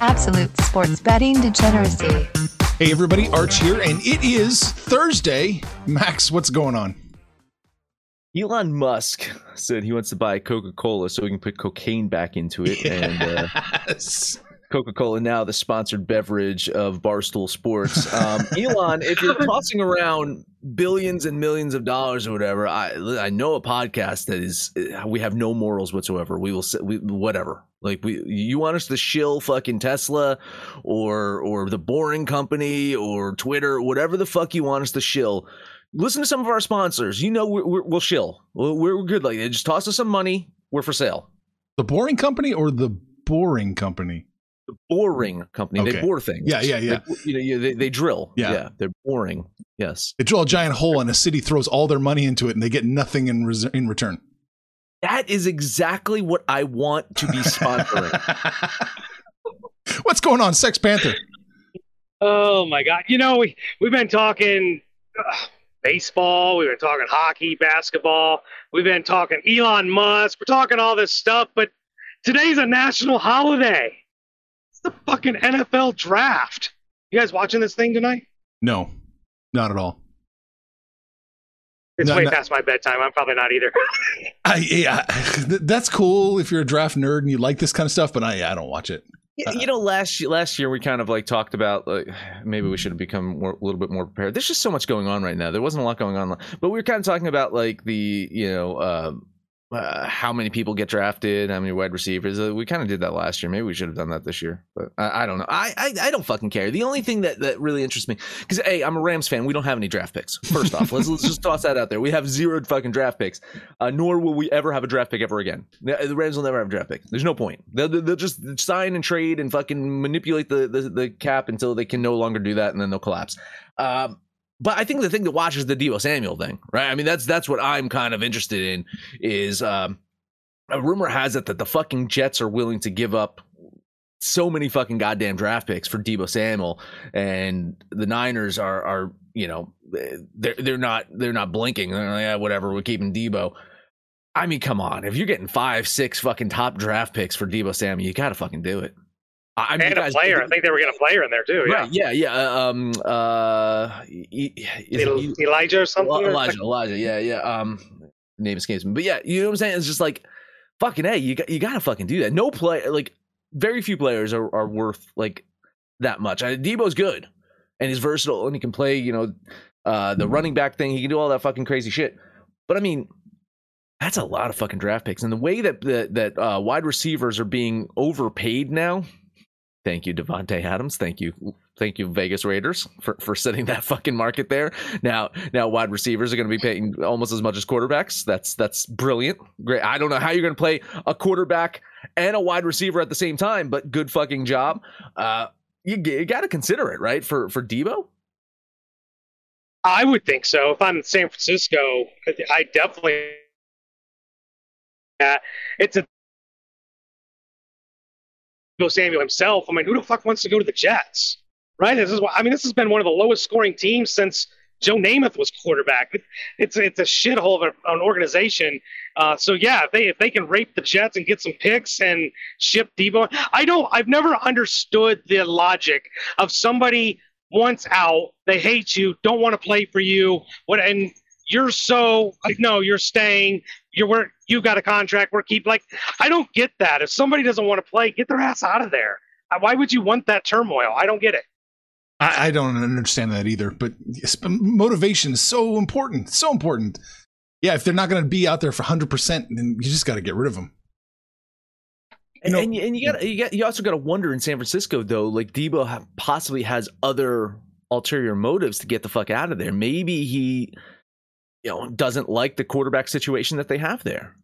Absolute sports betting degeneracy. Hey, everybody, Arch here, and it is Thursday. Max, what's going on? Elon Musk said he wants to buy Coca Cola so he can put cocaine back into it. And uh, Yes. Coca Cola now the sponsored beverage of Barstool Sports. Um, Elon, if you're tossing around billions and millions of dollars or whatever, I I know a podcast that is we have no morals whatsoever. We will say we, whatever. Like we, you want us to shill fucking Tesla, or or the Boring Company, or Twitter, whatever the fuck you want us to shill. Listen to some of our sponsors. You know we're, we're, we'll shill. We're, we're good. Like just toss us some money. We're for sale. The Boring Company or the Boring Company? The boring company. They bore things. Yeah, yeah, yeah. Like, you know, they, they drill. Yeah. they're boring. Yes, They drill a giant hole and a city throws all their money into it and they get nothing in, res- in return. that is exactly what I want to be sponsoring. What's going on, Sex Panther? Oh my God! You know we we've been talking uh, baseball, we've been talking hockey, basketball, we've been talking Elon Musk, we're talking all this stuff, but today's a national holiday. It's the fucking NFL draft. You guys watching this thing tonight? No, not at all. It's No, way no. past my bedtime. I'm probably not either. I, yeah, that's cool if you're a draft nerd and you like this kind of stuff, but I, I don't watch it. Yeah, you know, last year, last year we kind of like talked about like maybe we should have become more, a little bit more prepared. There's just so much going on right now. There wasn't a lot going on, but we were kind of talking about like the you know um uh, how many people get drafted, how many wide receivers. Uh, we kind of did that last year. Maybe we should have done that this year, but I, I don't know. I, I I don't fucking care. The only thing that that really interests me because hey, I'm a Rams fan. We don't have any draft picks. First off, let's let's just toss that out there. We have zero fucking draft picks. Uh, nor will we ever have a draft pick ever again. The Rams will never have a draft pick. There's no point. They'll, they'll just sign and trade and fucking manipulate the, the, the cap until they can no longer do that, and then they'll collapse. Um, but I think the thing to watch is the Deebo Samuel thing, right? I mean, that's that's what I'm kind of interested in. Is um, a rumor has it that the fucking Jets are willing to give up so many fucking goddamn draft picks for Deebo Samuel, and the Niners are are you know they're they're not they're not blinking. They're like, yeah, whatever, we're keeping Deebo. I mean, come on. If you're getting five, six fucking top draft picks for Deebo Samuel, you got to fucking do it. I mean, and you a guys- player. I think they were going to player in there too. Yeah. Right? Yeah, yeah. uh, Um, uh, is it El- Elijah or something. or Elijah, Elijah. Yeah, yeah. Um, name escapes me, but yeah, you know what I'm saying? It's just like, fucking hey, you got you got to fucking do that. No play, like very few players are are worth like that much. I, Deebo's good and he's versatile and he can play. You know, uh, the running back thing. He can do all that fucking crazy shit. But I mean. That's a lot of fucking draft picks, and the way that that, that uh, wide receivers are being overpaid now. Thank you, Davante Adams. Thank you, thank you, Vegas Raiders, for, for setting that fucking market there. Now, now wide receivers are going to be paying almost as much as quarterbacks. That's that's brilliant. Great. I don't know how you're going to play a quarterback and a wide receiver at the same time, but good fucking job. Uh, you, you got to consider it, right? For for Deebo. I would think so. If I'm in San Francisco, I definitely. Yeah, it's a. Bill Samuel himself. I mean, who the fuck wants to go to the Jets? Right? This is. why- I mean, this has been one of the lowest scoring teams since Joe Namath was quarterback. It's it's a shithole of an organization. Uh, so yeah, if they if they can rape the Jets and get some picks and ship Deebo, I don't. I've never understood the logic of somebody once out, they hate you, don't want to play for you. What and you're so like, no, you're staying. You're we're, you got a contract. We're keep like I don't get that. If somebody doesn't want to play, get their ass out of there. Uh, Why would you want that turmoil? I don't get it. I, I don't understand that either, but yes, motivation is so important. So important. Yeah, if they're not going to be out there for 100%, then you just got to get rid of them. And, know- and you, and you got you got you also got to wonder in San Francisco though, like Deebo ha- possibly has other ulterior motives to get the fuck out of there. Maybe he, you know, doesn't like the quarterback situation that they have there.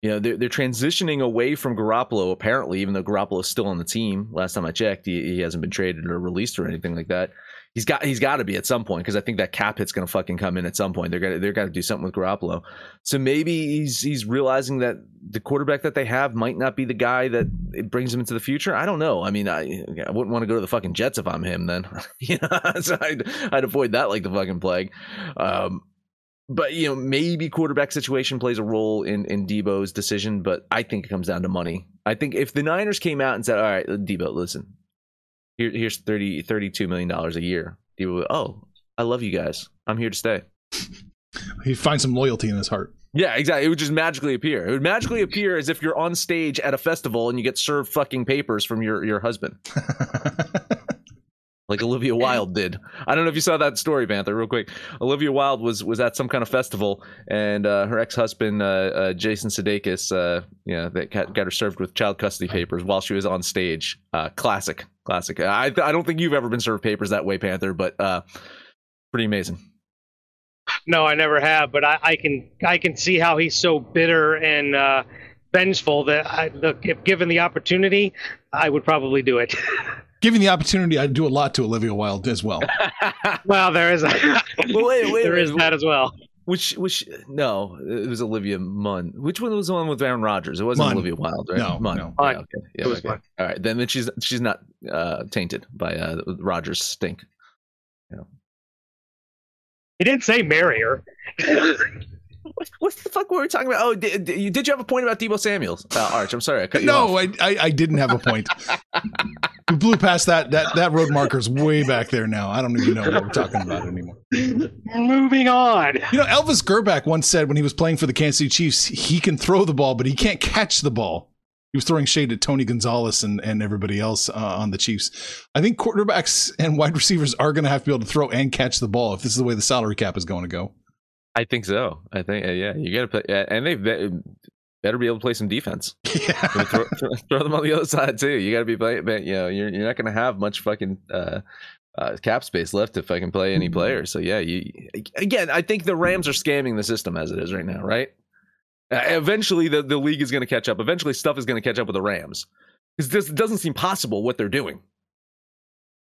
You know, they're, they're transitioning away from Garoppolo, apparently, even though Garoppolo is still on the team. Last time I checked, he, he hasn't been traded or released or anything like that. He's got he's got to be at some point because I think that cap hit's going to fucking come in at some point. They're gonna they're gonna do something with Garoppolo. So maybe he's he's realizing that the quarterback that they have might not be the guy that it brings him into the future. I don't know. I mean, I I wouldn't want to go to the fucking Jets if I'm him. Then you know, so I'd I'd avoid that like the fucking plague. Um, but you know, maybe quarterback situation plays a role in in Deebo's decision, but I think it comes down to money. I think if the Niners came out and said, "All right, Deebo, listen, here, here's 30 32 million dollars a year," Deebo, would, oh, I love you guys. I'm here to stay. He finds some loyalty in his heart. Yeah, exactly. It would just magically appear. It would magically appear as if you're on stage at a festival and you get served fucking papers from your your husband. like Olivia Wilde did. I don't know if you saw that story, Panther, real quick. Olivia Wilde was was at some kind of festival, and uh, her ex husband uh, uh, Jason Sudeikis, uh, yeah, that got, got her served with child custody papers while she was on stage. Uh, classic, classic. I I don't think you've ever been served papers that way, Panther, but uh, pretty amazing. No, I never have, but I, I can I can see how he's so bitter and uh, vengeful that I, look, if given the opportunity, I would probably do it. Given the opportunity, I'd do a lot to Olivia Wilde as well. well, there is a, Well, wait, wait, there wait. is that as well. Which, which, no, it was Olivia Munn. Which one was the one with Aaron Rodgers? It wasn't Munn. Olivia Wilde, right? No, Munn. no. Yeah, okay. Yeah, It was okay. Munn. All right, then, then she's she's not uh, tainted by uh, Rodgers' stink. He didn't say marry her. What, what the fuck were we talking about? Oh, did, did you did you have a point about Deebo Samuels? Uh, Arch, I'm sorry, I cut you no, off. I, I I didn't have a point. we blew past that that that road marker's way back there now. I don't even know what we're talking about anymore. Moving on. You know, Elvis Grbac once said when he was playing for the Kansas City Chiefs, he can throw the ball, but he can't catch the ball. He was throwing shade at Tony Gonzalez and, and everybody else uh, on the Chiefs. I think quarterbacks and wide receivers are going to have to be able to throw and catch the ball if this is the way the salary cap is going to go. I think so. I think uh, yeah, you got to play, and they better be able to play some defense. Yeah. throw, throw, them on the other side too. You got to be playing. but, You know, you're you're not going to have much fucking uh, uh, cap space left to fucking play any players. So yeah, you again. I think the Rams are scamming the system as it is right now. Right. Uh, eventually, the the league is going to catch up. Eventually, stuff is going to catch up with the Rams because this doesn't seem possible what they're doing.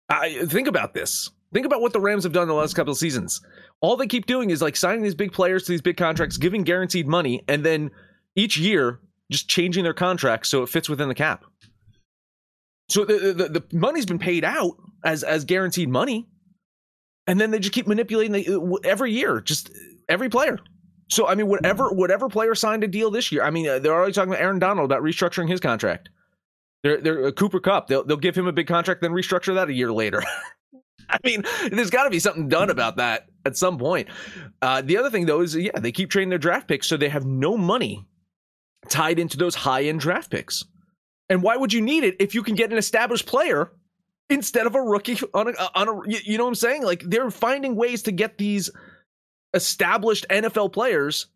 I think about this. Think about what the Rams have done in the last couple of seasons. All they keep doing is like signing these big players to these big contracts, giving guaranteed money, and then each year just changing their contracts so it fits within the cap. So the, the, the money's been paid out as as guaranteed money, and then they just keep manipulating the, every year, just every player. So I mean, whatever whatever player signed a deal this year, I mean, uh, they're already talking about Aaron Donald about restructuring his contract. They're they're uh, Cooper Kupp. They'll they'll give him a big contract, then restructure that a year later. I mean, there's got to be something done about that at some point. Uh, the other thing though is, yeah, they keep trading their draft picks, so they have no money tied into those high end draft picks. And why would you need it if you can get an established player instead of a rookie on a on a you- know what I'm saying? Like they're finding ways to get these established NFL players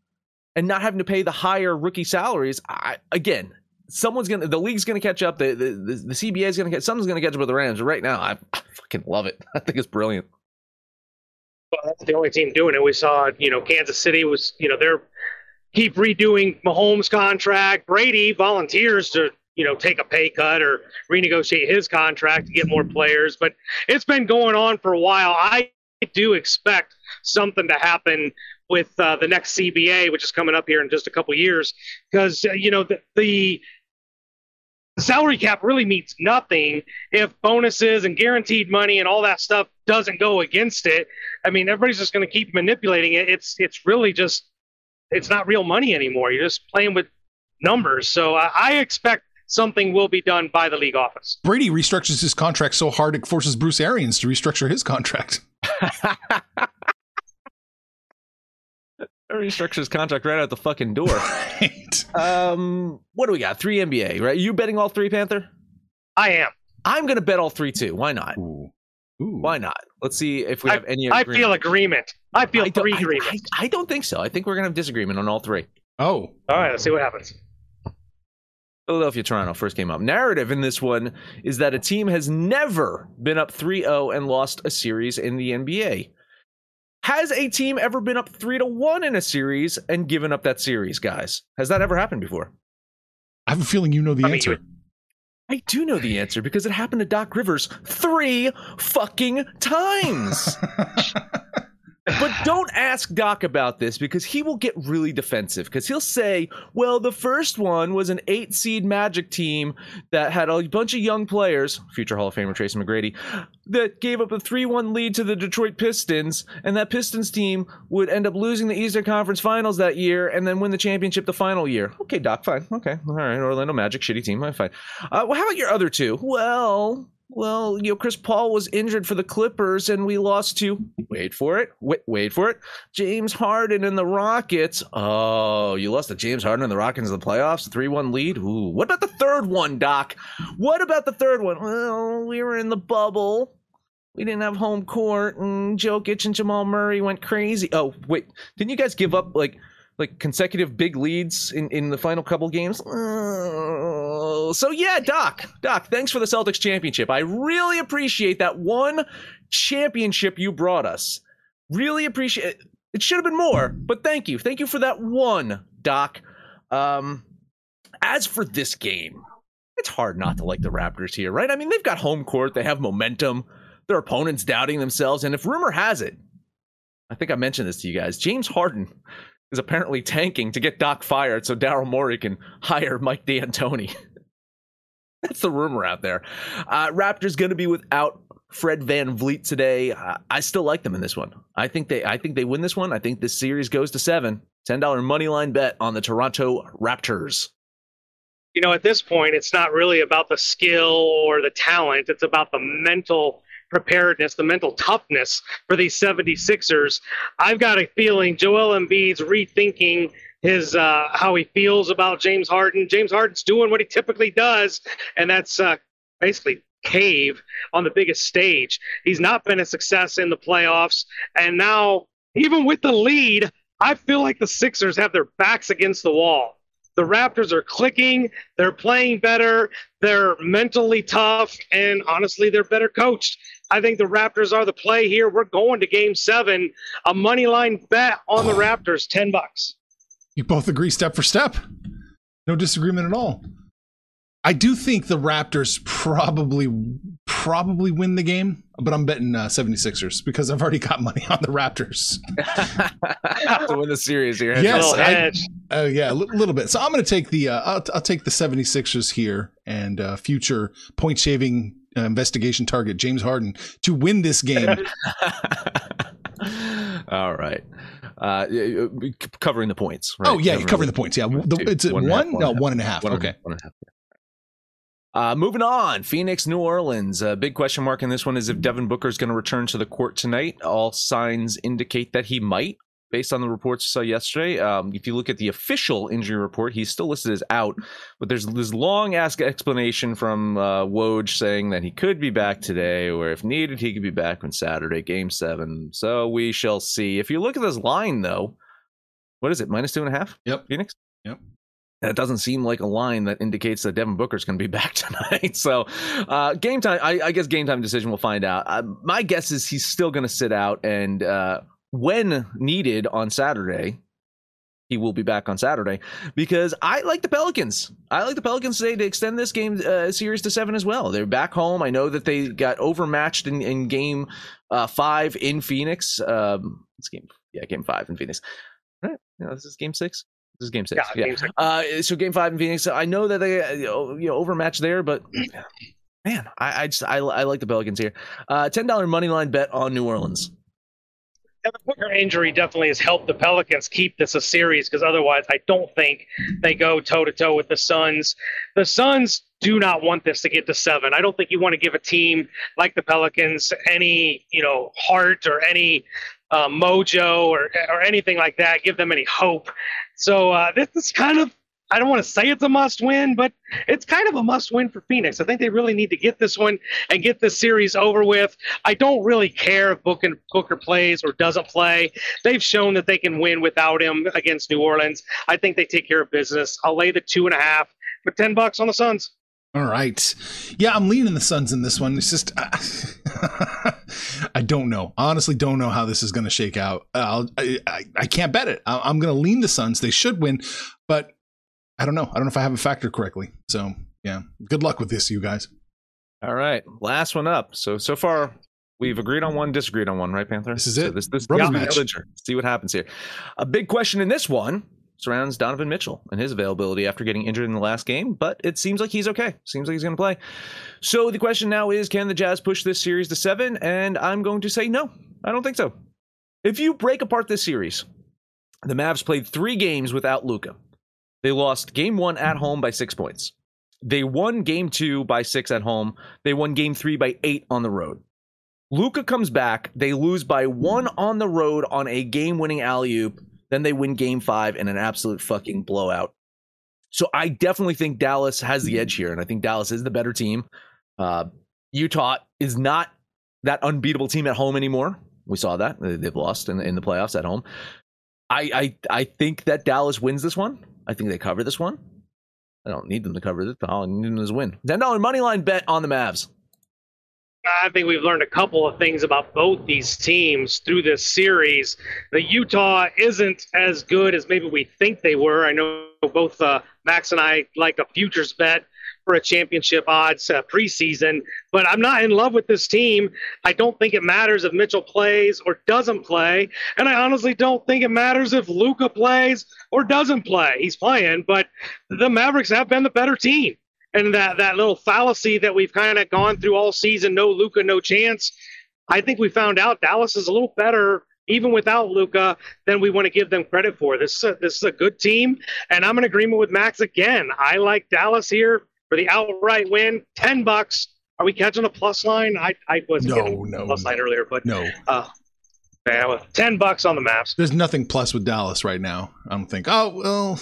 and not having to pay the higher rookie salaries. I, again, someone's gonna the league's gonna catch up. The the, the, the CBA is gonna get someone's gonna catch up with the Rams. Right now, I, I fucking love it. I think it's brilliant. Well, that's the only team doing it. We saw, you know, Kansas City was, you know, they're keep redoing Mahomes' contract. Brady volunteers to, you know, take a pay cut or renegotiate his contract to get more players. But it's been going on for a while. I do expect something to happen with uh, the next CBA, which is coming up here in just a couple years, because uh, you know the, the salary cap really means nothing if bonuses and guaranteed money and all that stuff doesn't go against it. I mean, everybody's just going to keep manipulating it. It's it's really just it's not real money anymore. You're just playing with numbers. So I, I expect something will be done by the league office. Brady restructures his contract so hard it forces Bruce Arians to restructure his contract. Restructures his contract right out the fucking door. Right. um, what do we got? Three NBA, right? You betting all three, Panther? I am. I'm gonna bet all three too. Why not? Ooh. Ooh. Why not? Let's see if we I- have any. I feel agreement. I feel I don't- three I- I, I don't think so. I think we're gonna have disagreement on all three. Oh. All right, let's see what happens. Philadelphia Toronto first came up. Narrative in this one is that a team has never been up 3 0 and lost a series in the NBA. Has a team ever been up three to one in a series and given up that series, guys? Has that ever happened before? I have a feeling you know the I mean, answer. I do know the answer because it happened to Doc Rivers three fucking times. but don't ask Doc about this because he will get really defensive because he'll say, well, the first one was an eight seed Magic team that had a bunch of young players, future Hall of Famer Tracy McGrady, that gave up a 3 1 lead to the Detroit Pistons, and that Pistons team would end up losing the Eastern Conference Finals that year and then win the championship the final year. Okay, Doc, fine. Okay. All right. Orlando Magic, shitty team. Fine. Uh, well, how about your other two? Well, well, you know, Chris Paul was injured for the Clippers, and we lost to wait for it, wait, wait for it, James Harden and the Rockets. Oh, you lost to James Harden and the Rockets in the playoffs, three-one lead. Ooh, what about the third one, Doc? What about the third one? Well, we were in the bubble. We didn't have home court, and Jokic and Jamal Murray went crazy. Oh, wait, didn't you guys give up like? Like consecutive big leads in, in the final couple games. Uh, so yeah, Doc, Doc, thanks for the Celtics championship. I really appreciate that one championship you brought us. Really appreciate it. It should have been more, but thank you. Thank you for that one, Doc. Um, as for this game, it's hard not to like the Raptors here, right? I mean, they've got home court, they have momentum, their opponents doubting themselves, and if rumor has it, I think I mentioned this to you guys, James Harden is apparently tanking to get Doc fired so Daryl Morey can hire Mike D'Antoni. That's the rumor out there. Uh, Raptors going to be without Fred VanVleet today. Uh, I still like them in this one. I think they I think they win this one. I think this series goes to seven. $10 money line bet on the Toronto Raptors. You know, at this point, it's not really about the skill or the talent. It's about the mental preparedness, the mental toughness for these 76ers. I've got a feeling Joel Embiid's rethinking his uh, how he feels about James Harden. James Harden's doing what he typically does, and that's uh, basically cave on the biggest stage. He's not been a success in the playoffs, and now even with the lead, I feel like the Sixers have their backs against the wall. The Raptors are clicking. They're playing better. They're mentally tough. And honestly, they're better coached. I think the Raptors are the play here. We're going to game seven. A money line bet on the Raptors, 10 bucks. You both agree step for step. No disagreement at all. I do think the Raptors probably probably win the game, but I'm betting uh, 76ers because I've already got money on the Raptors. to win the series here. Yes, Little I- edge. Oh yeah, a little bit. So I'm going to take the uh, I'll, I'll take the 76ers here and uh, future point shaving uh, investigation target James Harden to win this game. All right. Uh, covering the points. Right? Oh yeah, covering the points. Yeah, the, two, it's one one. half, no, one and a one and a half. One okay. one and a half. Uh, moving on, Phoenix, New Orleans. A big question mark in this one is if Devin Booker is going to return to the court tonight. All signs indicate that he might, based on the reports I saw yesterday. Um, if you look at the official injury report, he's still listed as out, but there's this long ask explanation from uh, Woj saying that he could be back today, or if needed, he could be back on Saturday, Game Seven. So we shall see. If you look at this line, though, what is it? Minus two and a half. Yep. Phoenix. Yep. That doesn't seem like a line that indicates that Devin Booker's going to be back tonight. So, uh, game time. I, I guess game time decision. We'll find out. Uh, my guess is he's still going to sit out, and uh, when needed on Saturday, he will be back on Saturday because I like the Pelicans. I like the Pelicans today to extend this game uh, series to seven as well. They're back home. I know that they got overmatched in, in game uh, five in Phoenix. Um, it's game, yeah, game five in Phoenix. Right? This is game six. This is game six. Yeah, Yeah. game six. Uh, so game five in Phoenix. I know that they uh, you know, you know overmatched there, but man, I, I just I, I like the Pelicans here. Uh, ten dollar money line bet on New Orleans. Yeah, the Booker injury definitely has helped the Pelicans keep this a series because otherwise, I don't think they go toe to toe with the Suns. The Suns do not want this to get to seven. I don't think you want to give a team like the Pelicans any, you know, heart or any uh, mojo or or anything like that. Give them any hope. So uh, this is kind of. I don't want to say it's a must win, but it's kind of a must win for Phoenix. I think they really need to get this one and get this series over with. I don't really care if Booker, plays or doesn't play. They've shown that they can win without him against New Orleans. I think they take care of business. I'll lay the two and a half for ten bucks on the Suns. All right. Yeah, I'm leaning the Suns in this one. It's just I don't know. Honestly, don't know how this is going to shake out. I, I I can't bet it. I, I'm going to lean the Suns. They should win, but I don't know. I don't know if I have a factor correctly. So yeah, good luck with this, you guys. All right, last one up. So so far we've agreed on one, disagreed on one, right, Panther? This is So it. this this this is the match. See what happens here. A big question in this one surrounds Donovan Mitchell and his availability after getting injured in the last game, but it seems like he's okay. Seems like he's going to play. So the question now is, can the Jazz push this series to seven? And I'm going to say no. I don't think so. If you break apart this series, the Mavs played three games without Luka. They lost game one at home by six points. They won game two by six at home. They won game three by eight on the road. Luka comes back. They lose by one on the road on a game winning alley oop. Then they win game five in an absolute fucking blowout. So I definitely think Dallas has the edge here. And I think Dallas is the better team. Uh, Utah is not that unbeatable team at home anymore. We saw that. They- They've lost in, in the playoffs at home. I, I I think that Dallas wins this one. I think they cover this one. I don't need them to cover this. All I need them is win. Ten dollar money line bet on the Mavs. I think we've learned a couple of things about both these teams through this series. The Utah isn't as good as maybe we think they were. I know both uh, Max and I like a futures bet for a championship odds uh, preseason, but I'm not in love with this team. I don't think it matters if Mitchell plays or doesn't play, and I honestly don't think it matters if Luka plays or doesn't play. He's playing, but the Mavericks have been the better team and that that little fallacy that we've kind of gone through all season no Luka no chance I think we found out Dallas is a little better even without Luka than we want to give them credit for this is a, this is a good team and I'm in agreement with Max again I like Dallas here for the outright win 10 bucks are we catching a plus line I I wasn't No, getting no, a plus no. line earlier but No, uh yeah, 10 bucks on the Mavs there's nothing plus with Dallas right now. I don't think. Oh well,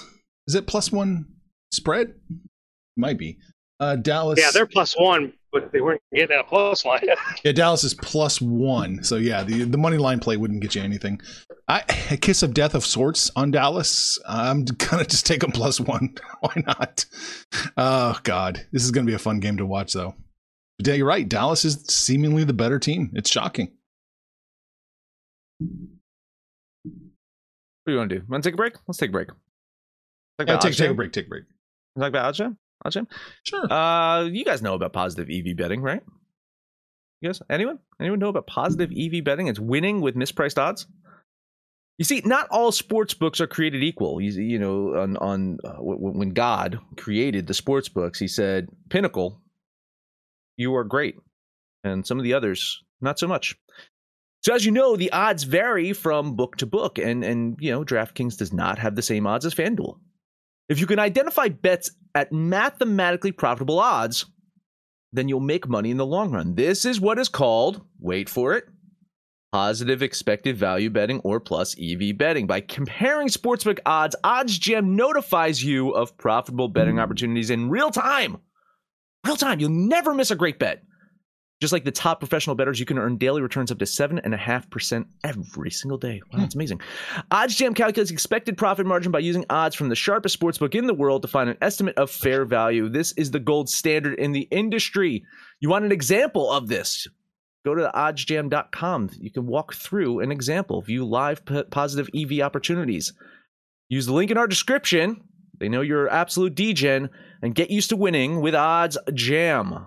is it plus one spread? Might be. Uh, Dallas. yeah they're plus one but they weren't getting a plus line Yeah, Dallas is plus one. So yeah, the the money line play wouldn't get you anything. I a kiss of death of sorts on Dallas. I'm gonna just take them plus one. Why not? Oh God, this is gonna be a fun game to watch though. But yeah, you're right. Dallas is seemingly the better team. It's shocking. What do you want to do? Want to take a break? Let's take a break. Talk Yeah, take, take a break. Take a break. Talk about odds jam? Sure. Uh, you guys know about positive EV betting, right? You guys, anyone? Anyone know about positive EV betting? It's winning with mispriced odds. You see, not all sports books are created equal. You, you know, on on uh, when God created the sports books, He said, "Pinnacle, you are great," and some of the others not so much. So as you know, the odds vary from book to book, and and you know, DraftKings does not have the same odds as FanDuel. If you can identify bets at mathematically profitable odds, then you'll make money in the long run. This is what is called, wait for it, positive expected value betting or plus EV betting. By comparing sportsbook odds, OddsJam notifies you of profitable betting hmm. opportunities in real time. Real time. You'll never miss a great bet. Just like the top professional bettors, you can earn daily returns up to 7.5% every single day. Wow, that's hmm. amazing. OddsJam calculates expected profit margin by using odds from the sharpest sportsbook in the world to find an estimate of fair value. This is the gold standard in the industry. You want an example of this? Go to oddsjam.com. You can walk through an example, view live p- positive EV opportunities. Use the link in our description. They know you're absolute DGen and get used to winning with Odds Jam.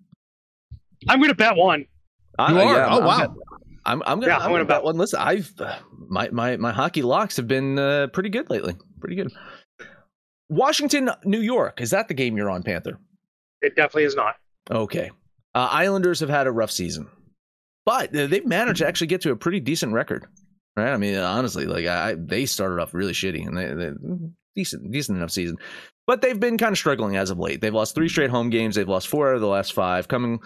I'm going to bet one. I- You are? yeah, Oh, I'm, wow. gonna- I'm, I'm gonna, Yeah, I'm I'm gonna gonna bet bet. one. Listen, I've uh, my my my hockey locks have been uh, pretty good lately. Pretty good. Washington, New York. Is that the game you're on, Panther? It definitely is not. Okay. Uh, Islanders have had a rough season, but they've managed to actually get to a pretty decent record. Right? I mean, honestly, like I, they started off really shitty, and they, they decent, decent enough season. But they've been kind of struggling as of late. They've lost three straight home games. They've lost four out of the last five, coming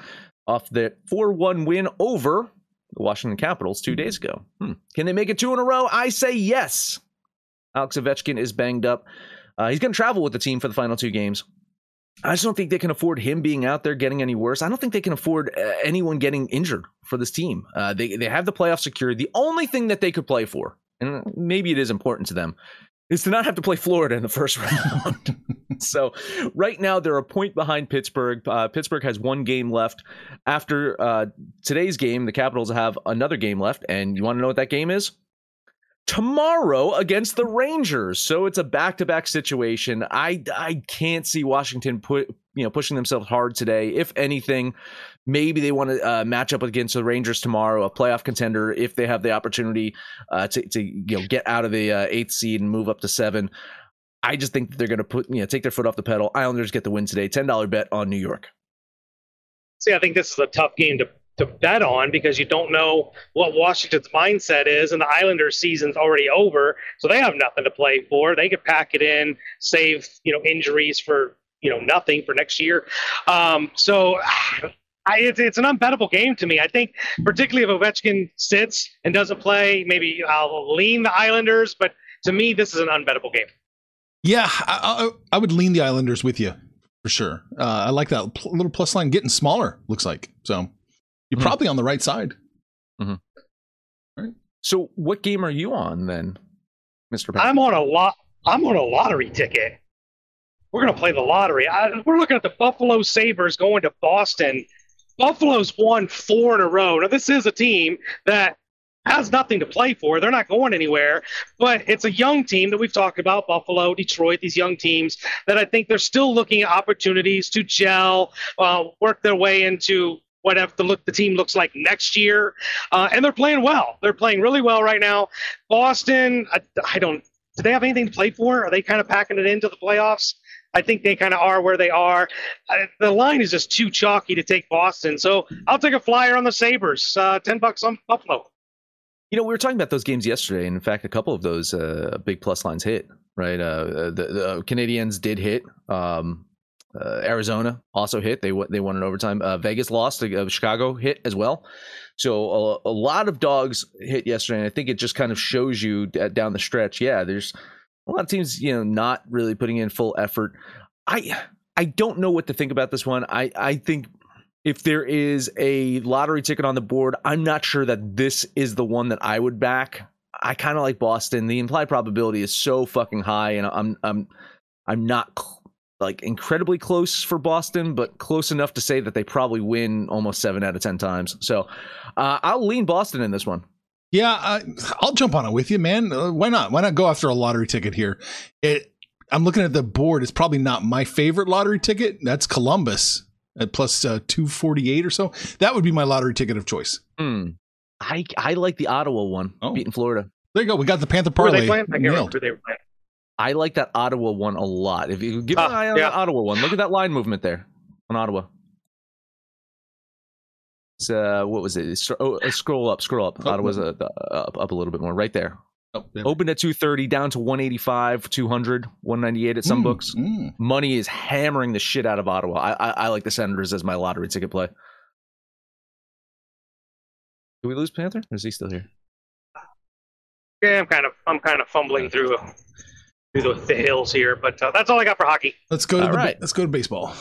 off the four-one win over the Washington Capitals two days ago. Hmm. Can they make it two in a row? I say yes. Alex Ovechkin is banged up. Uh, he's going to travel with the team for the final two games. I just don't think they can afford him being out there getting any worse. I don't think they can afford uh, anyone getting injured for this team. Uh, they they have the playoff secured. The only thing that they could play for, and maybe it is important to them, is to not have to play Florida in the first round. so right now they're a point behind Pittsburgh. Uh, Pittsburgh has one game left. After uh, today's game, the Capitals have another game left, and you want to know what that game is? tomorrow against the Rangers. So it's a back-to-back situation. I I can't see Washington put you know pushing themselves hard today. If anything, maybe they want to uh, match up against the Rangers tomorrow, a playoff contender, if they have the opportunity uh, to to you know get out of the uh, eighth seed and move up to seven. I just think they're going to put you know take their foot off the pedal. Islanders get the win today. Ten dollar bet on New York. See, I think this is a tough game to, to bet on because you don't know what Washington's mindset is, and the Islanders' season's already over, so they have nothing to play for. They could pack it in, save you know injuries for you know nothing for next year. Um, so. I, it's, it's an unbettable game to me. I think, particularly if Ovechkin sits and doesn't play, maybe I'll lean the Islanders. But to me, this is an unbettable game. Yeah, I, I, I would lean the Islanders with you for sure. Uh, I like that pl- little plus line getting smaller. Looks like so. You're Mhm. probably on the right side. So what game are you on then, Mister? I'm on a lot. I'm on a lottery ticket. We're gonna play the lottery. I, we're looking at the Buffalo Sabres going to Boston. Buffalo's won four in a row. Now this is a team that has nothing to play for. They're not going anywhere. But it's a young team that we've talked about, Buffalo, Detroit, these young teams that I think they're still looking at opportunities to gel, uh, work their way into whatever the look the team looks like next year. Uh, and they're playing well. They're playing really well right now. Boston, I, I don't. Do they have anything to play for? Are they kind of packing it into the playoffs? I think they kind of are where they are. Uh, the line is just too chalky to take Boston, so I'll take a flyer on the Sabres. Uh, Ten bucks on Buffalo. You know, we were talking about those games yesterday, and in fact, a couple of those uh, big plus lines hit. Right, uh, the, the Canadiens did hit. Um, uh, Arizona also hit. They they won in overtime. Uh, Vegas lost. Uh, Chicago hit as well. So a, a lot of dogs hit yesterday, and I think it just kind of shows you down the stretch. Yeah, there's a lot of teams, you know, not really putting in full effort. I I don't know what to think about this one. I I think if there is a lottery ticket on the board, I'm not sure that this is the one that I would back. I kind of like Boston. The implied probability is so fucking high, and I'm I'm I'm not cl- like incredibly close for Boston, but close enough to say that they probably win almost seven out of ten times. So uh, I'll lean Boston in this one. Yeah, I, I'll jump on it with you, man. Uh, why not? Why not go after a lottery ticket here? It, I'm looking at the board. It's probably not my favorite lottery ticket. That's Columbus at plus uh, 248 or so. That would be my lottery ticket of choice. Hmm. I I like the Ottawa one, Oh. beating Florida. There you go. We got the Panther Who are parlay? I nailed. who they were playing. I like that Ottawa one a lot. If you give Ah, an eye on yeah. the Ottawa one, look at that line movement there on Ottawa. It's, uh, what was it? Oh, uh, scroll up, scroll up. Oh, Ottawa's uh, up, up a little bit more, right there. Oh, yeah. Opened at 230, down to 185, 200, 198 at some Mm, books. mm. Money is hammering the shit out of Ottawa. I, I, I like the Senators as my lottery ticket play. Do we lose Panther? Or is he still here? Yeah, I'm kind of I'm kind of fumbling through through the, the hills here, but uh, that's all I got for hockey. Let's go to All the, right. let's go to baseball.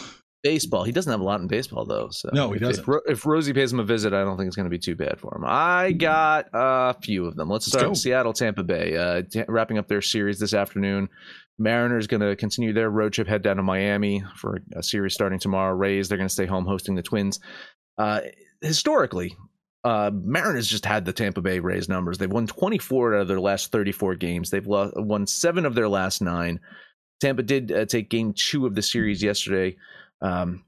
Baseball. He doesn't have a lot in baseball though. So No, he if- doesn't. If, Ro- if Rosie pays him a visit, I don't think it's going to be too bad for him. I got a few of them. Let's Let's start with Seattle, Tampa Bay, uh, t- wrapping up their series this afternoon. Mariners going to continue their road trip, head down to Miami for a series starting tomorrow. Rays, they're going to stay home hosting the Twins. Uh, historically, uh, Mariners just had the Tampa Bay Rays numbers. They've won 24 out of their last 34 games. They've lo- won seven of their last nine. Tampa did uh, take game two of the series yesterday. Um,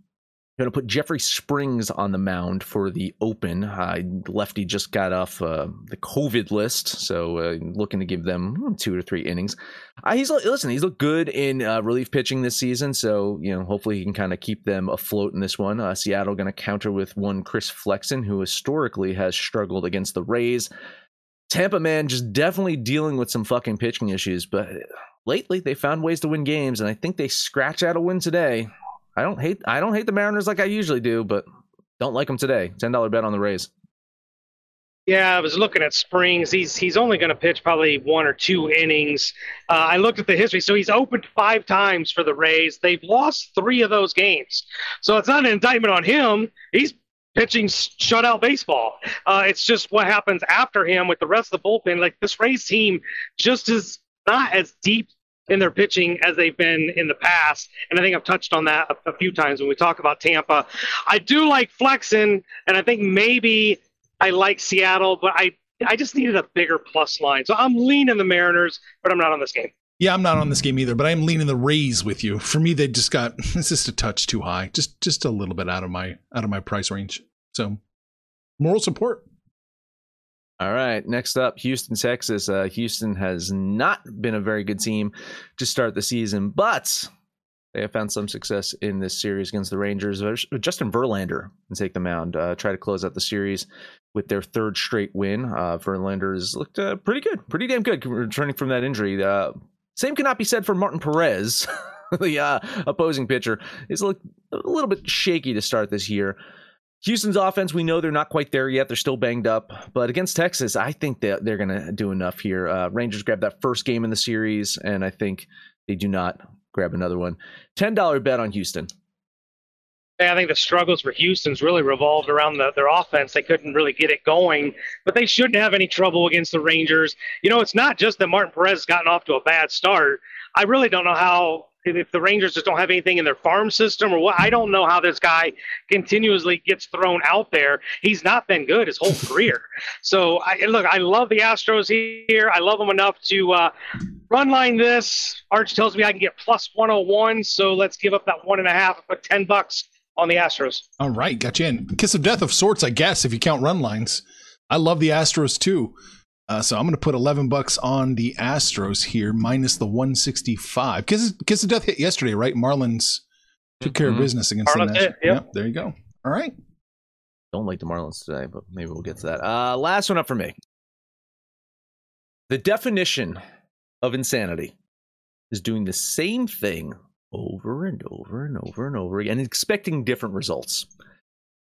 going to put Jeffrey Springs on the mound for the Open. Uh, lefty just got off uh, the COVID list, so uh, looking to give them two or three innings. Uh, he's listen, he's looked good in uh, relief pitching this season, so you know hopefully he can kind of keep them afloat in this one. Uh, Seattle going to counter with one Chris Flexen, who historically has struggled against the Rays. Tampa man just definitely dealing with some fucking pitching issues, but lately they found ways to win games, and I think they scratch out a win today. I don't hate I don't hate the Mariners like I usually do, but don't like them today. Ten dollar bet on the Rays. Yeah, I was looking at Springs. He's he's only going to pitch probably one or two innings. Uh, I looked at the history, so he's opened five times for the Rays. They've lost three of those games, so it's not an indictment on him. He's pitching shutout baseball. Uh, it's just what happens after him with the rest of the bullpen. Like this Rays team, just is not as deep in their pitching as they've been in the past. And I think I've touched on that a, a few times when we talk about Tampa. I do like Flexen, and I think maybe I like Seattle, but I I just needed a bigger plus line. So I'm leaning the Mariners, but I'm not on this game. Yeah, I'm not on this game either, but I'm leaning the Rays with you. For me, they just got it's just a touch too high, just just a little bit out of my out of my price range. So, moral support. All right, next up, Houston, Texas. Uh, Houston has not been a very good team to start the season, but they have found some success in this series against the Rangers. Uh, Justin Verlander can take the mound, uh, try to close out the series with their third straight win. Uh, Verlander has looked uh, pretty good, pretty damn good returning from that injury. Uh, same cannot be said for Martin Perez, the opposing pitcher. He's looked a little bit shaky to start this year. Houston's offense, we know they're not quite there yet. They're still banged up. But against Texas, I think that they're going to do enough here. Uh, Rangers grab that first game in the series, and I think they do not grab another one. $10 bet on Houston. I think the struggles for Houston's really revolved around the, their offense. They couldn't really get it going, but they shouldn't have any trouble against the Rangers. You know, it's not just that Martin Perez has gotten off to a bad start. I really don't know how if the Rangers just don't have anything in their farm system or what. I don't know how this guy continuously gets thrown out there. He's not been good his whole career. So I look, I love the Astros here. I love them enough to uh, run line this. Arch tells me I can get plus 101, so let's give up that one and a half, put 10 bucks on the Astros. All right, got you in. Kiss of death of sorts, I guess, if you count run lines. I love the Astros too. Uh, so I'm going to put 11 bucks on the Astros here, minus the 165. Kiss, Kiss of death hit yesterday, right? Marlins took care of Mhm. business against Marlins the Nationals. hit, yep. there you go. All right. Don't like the Marlins today, but maybe we'll get to that. Uh, last one up for me. The definition of insanity is doing the same thing over and over and over and over again, and expecting different results.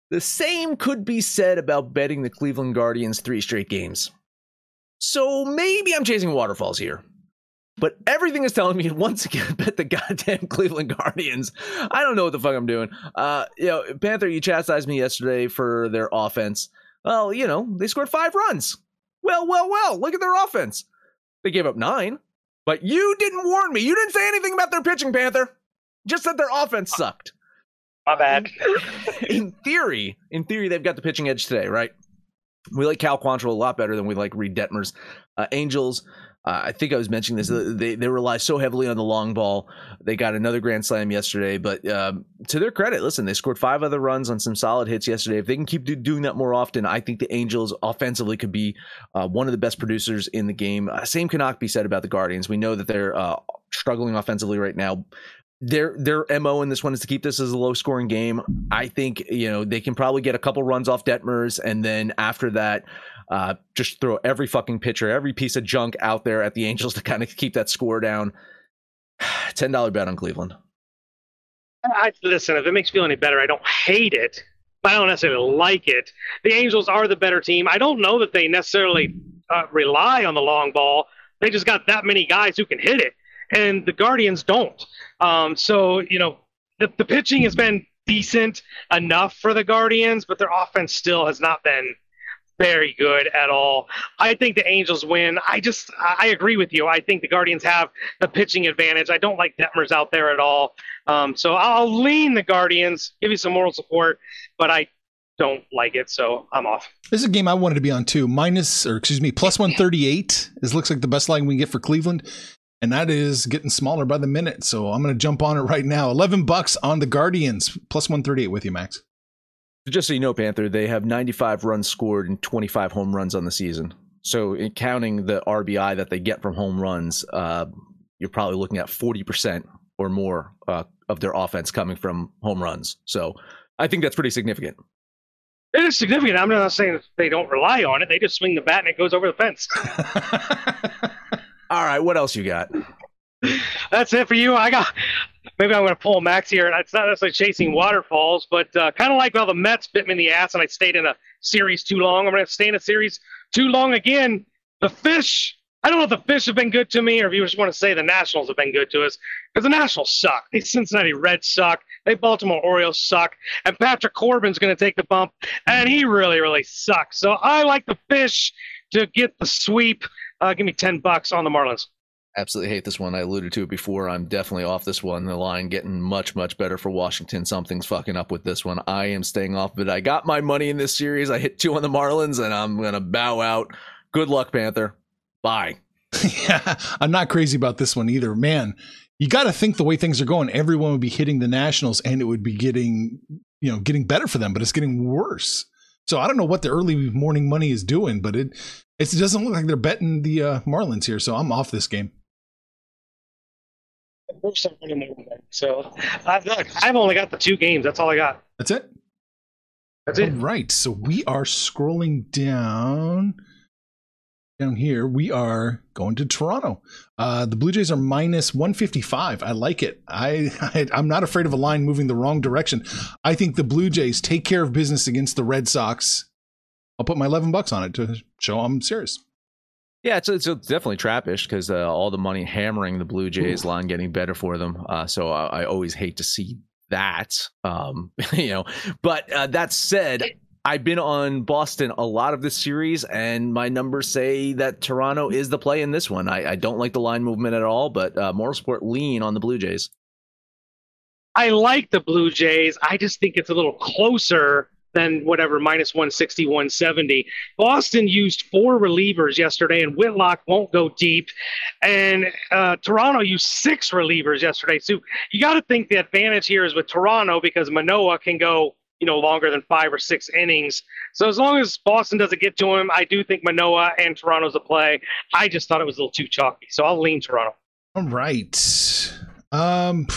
The same could be said about betting the Cleveland Guardians three straight games. So maybe I'm chasing waterfalls here. But everything is telling me once again bet the goddamn Cleveland Guardians. I don't know what the fuck I'm doing. Uh, you know, Panther, you chastised me yesterday for their offense. Well, you know, they scored five runs. Well, well, well, look at their offense. They gave up nine, but you didn't warn me. You didn't say anything about their pitching, Panther. Just that their offense sucked. My bad. in theory, in theory, they've got the pitching edge today, right? We like Cal Quantrill a lot better than we like Reid Detmers. Uh, Angels, uh, I think I was mentioning this. uh, They they rely so heavily on the long ball. They got another grand slam yesterday, but um, to their credit, listen, they scored five other runs on some solid hits yesterday. If they can keep do, doing that more often, I think the Angels offensively could be uh, one of the best producers in the game. Uh, same cannot be said about the Guardians. We know that they're uh, struggling offensively right now their their mo in this one is to keep this as a low scoring game. I think you know they can probably get a couple runs off Detmers, and then after that, Uh, just throw every fucking pitcher, every piece of junk out there at the Angels to kind of keep that score down. Ten dollar bet on Cleveland. I listen. If it makes you feel any better, I don't hate it, but I don't necessarily like it. The Angels are the better team. I don't know that they necessarily uh, rely on the long ball. They just got that many guys who can hit it, and the Guardians don't. Um, so you know, the, the pitching has been decent enough for the Guardians, but their offense still has not been very good at all. I think the Angels win. I just I agree with you. I think the Guardians have the pitching advantage. I don't like Detmers out there at all. Um, so I'll lean the Guardians, give you some moral support, but I don't like it, so I'm off. This is a game I wanted to be on too. Minus or excuse me, plus one thirty eight. This looks like the best line we can get for Cleveland. And that is getting smaller by the minute. So I'm gonna jump on it right now. Eleven bucks on the Guardians, plus one thirty eight with you, Max. Just so you know, Panther, they have 95 runs scored and 25 home runs on the season. So, in counting the RBI that they get from home runs, uh, you're probably looking at 40% or more uh, of their offense coming from home runs. So, I think that's pretty significant. It is significant. I'm not saying they don't rely on it. They just swing the bat and it goes over the fence. All right, what else you got? That's it for you. I got maybe I'm going to pull Max here. It's not necessarily chasing waterfalls, but uh, kind of like how the Mets bit me in the ass and I stayed in a series too long. I'm going to stay in a series too long again. The fish. I don't know if the fish have been good to me or if you just want to say the Nationals have been good to us because the Nationals suck. The Cincinnati Reds suck. They Baltimore Orioles suck. And Patrick Corbin's going to take the bump, and he really, really sucks. So I like the fish to get the sweep. Uh, give me 10 bucks on the Marlins absolutely hate this one. I alluded to it before. I'm definitely off this one. The line getting much, much better for Washington. Something's fucking up with this one. I am staying off but I got my money in this series. I hit two on the Marlins and I'm going to bow out. Good luck, Panther. Bye. yeah, I'm not crazy about this one either. Man, you got to think the way things are going, everyone would be hitting the Nationals and it would be getting, you know, getting better for them, but it's getting worse. So I don't know what the early morning money is doing, but it it doesn't look like they're betting the uh, Marlins here. So I'm off this game. So I've look, I've only got the two games. That's all I got. That's it. That's it. All right. So we are scrolling down. Down here, we are going to Toronto. Uh, the Blue Jays are minus 155. I like it. I, I I'm not afraid of a line moving the wrong direction. I think the Blue Jays take care of business against the Red Sox. I'll put my 11 bucks on it to show I'm serious. Yeah, it's, it's definitely trappish because uh, all the money hammering the Blue Jays Ooh. line getting better for them. Uh, so I, I, always hate to see that. Um, you know, but uh, that said, I've been on Boston a lot of this series, and my numbers say that Toronto is the play in this one. I, I don't like the line movement at all, but uh, Moral Sport lean on the Blue Jays. I like the Blue Jays. I just think it's a little closer than whatever minus 160, 170. Boston used four relievers yesterday, and Whitlock won't go deep. And uh, Toronto used six relievers yesterday. So you got to think the advantage here is with Toronto because Manoah can go you know longer than five or six innings. So as long as Boston doesn't get to him, I do think Manoah and Toronto's a play. I just thought it was a little too chalky, so I'll lean Toronto. All right. Um.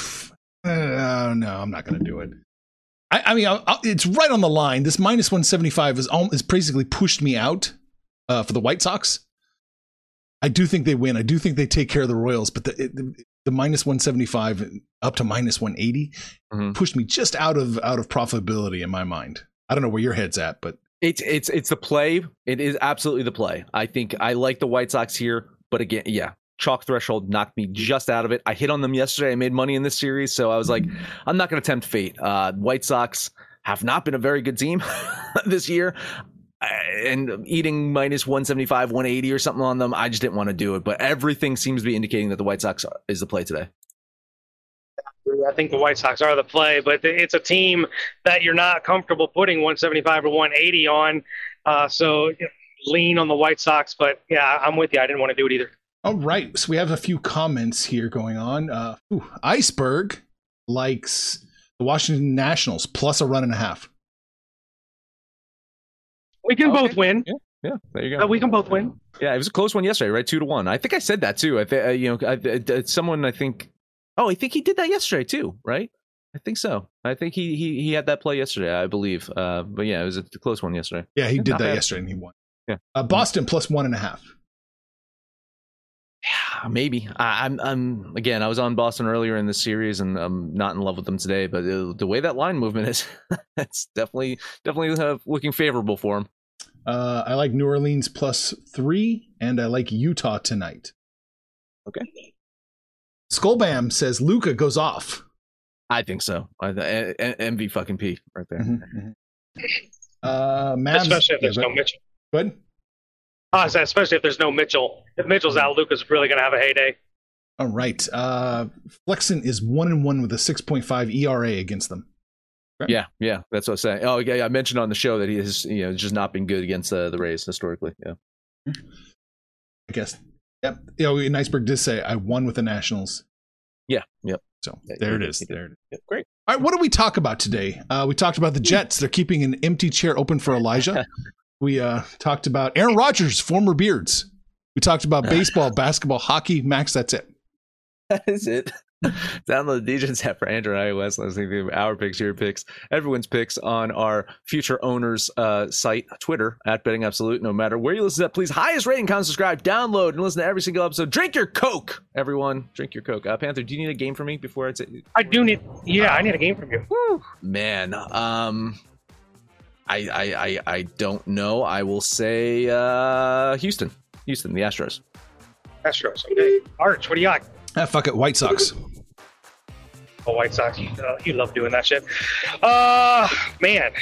Uh, no, I'm not going to do it. I, I mean, I, I, it's right on the line. This minus 175 is, is basically pushed me out uh, for the White Sox. I do think they win. I do think they take care of the Royals, but the, the, the minus 175 up to minus 180 mm-hmm. pushed me just out of out of profitability in my mind. I don't know where your head's at, but it's it's it's the play. It is absolutely the play. I think I like the White Sox here, but again, yeah, chalk threshold knocked me just out of it. I hit on them yesterday. I made money in this series, so I was like, I'm not going to tempt fate. Uh, White Sox have not been a very good team this year. And eating minus 175, 180 or something on them, I just didn't want to do it. But everything seems to be indicating that the White Sox is the play today. I think the White Sox are the play, but it's a team that you're not comfortable putting 175 or 180 on. Uh, so lean on the White Sox, but yeah, I'm with you. I didn't want to do it either. All right, so we have a few comments here going on. Uh, ooh, Iceberg likes the Washington Nationals plus a run and a half. We can okay. both win. Yeah, yeah, there you go. Uh, we can both win. Yeah, it was a close one yesterday, right? Two to one. I think I said that too. I think uh, you know, I, someone I think. Oh, I think he did that yesterday too, right? I think so. I think he he he had that play yesterday, I believe. Uh, but yeah, it was a close one yesterday. Yeah, he did that bad. yesterday and he won. Yeah. Uh, Boston plus one and a half. Yeah, maybe. I, I'm. I'm again. I was on Boston earlier in the series, and I'm not in love with them today. But uh, the way that line movement is, it's definitely definitely uh, looking favorable for them. Uh, I like New Orleans plus three, and I like Utah tonight. Okay. Skullbam says Luka goes off. I think so. I, th- MV fucking P right there. Mhm, mhm. Uh, Mavs, Especially if there's yeah, no Mitchell. Good. Oh, I said especially if there's no Mitchell. If Mitchell's out, Luka's really going to have a heyday. All right. Uh, Flexen is one and one with a six point five ERA against them. Yeah, yeah, that's what I'm saying. Oh, yeah, I mentioned on the show that he has, you know, just not been good against uh, the Rays historically. Yeah. I guess. Yep. You know, Niceberg did say I won with the Nationals. Yeah. Yep. So Yeah, there it is. There it is. Yep. Great. All right, what did we talk about today? Uh, we talked about the Jets. They're keeping an empty chair open for Elijah. we uh, talked about Aaron Rodgers, former Beards. We talked about baseball, basketball, hockey. Max, that's it. That is it. Download the Degens app for Android and iOS. To our picks, your picks, everyone's picks on our future owners uh, site, Twitter at Betting Absolute. No matter where you listen to that, please highest rating, comment, subscribe, download, and listen to every single episode. Drink your Coke, everyone. Drink your Coke. Uh, Panther, do you need a game for me before I say? I do need, yeah, I need a game from you. Man, um, I I I, I don't know. I will say uh, Houston, Houston, the Astros. Astros. Okay. Arch, what do you got? Ah, fuck it. White Sox. Oh, White Sox. You, uh, you love doing that shit. Uh, man.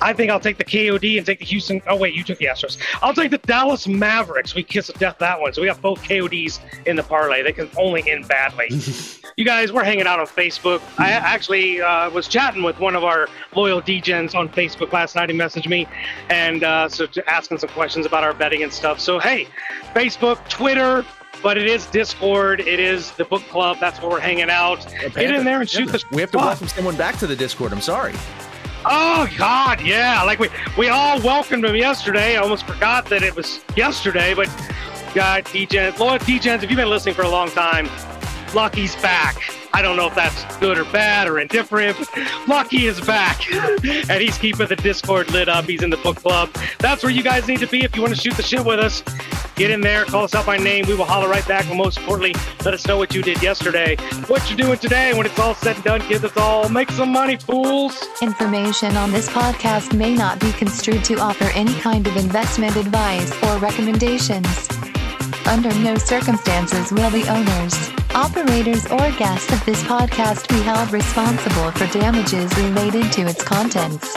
I think I'll take the KOD and take the Houston. Oh, wait, you took the Astros. I'll take the Dallas Mavericks. We kiss of death that one. So we got both KODs in the parlay. They can only end badly. you guys, we're hanging out on Facebook. I actually uh, was chatting with one of our loyal Degens on Facebook last night. He messaged me and uh, so asking some questions about our betting and stuff. So, hey, Facebook, Twitter, but it is Discord. It is the book club. That's where we're hanging out. Get in there and shoot the. We have to welcome someone back to the Discord. I'm sorry. Oh God, yeah! Like we we all welcomed him yesterday. I almost forgot that it was yesterday. But God, Degens, loyal Degens, if you've been listening for a long time, Lucky's back. I don't know if that's good or bad or indifferent, but Lucky is back, and he's keeping the Discord lit up. He's in the book club. That's where you guys need to be if you want to shoot the shit with us. Get in there, call us out by name. We will holler right back. But most importantly, let us know what you did yesterday, what you're doing today. When it's all said and done, kids, it's all make some money, fools. Information on this podcast may not be construed to offer any kind of investment advice or recommendations. Under no circumstances will the owners, operators, or guests of this podcast be held responsible for damages related to its contents.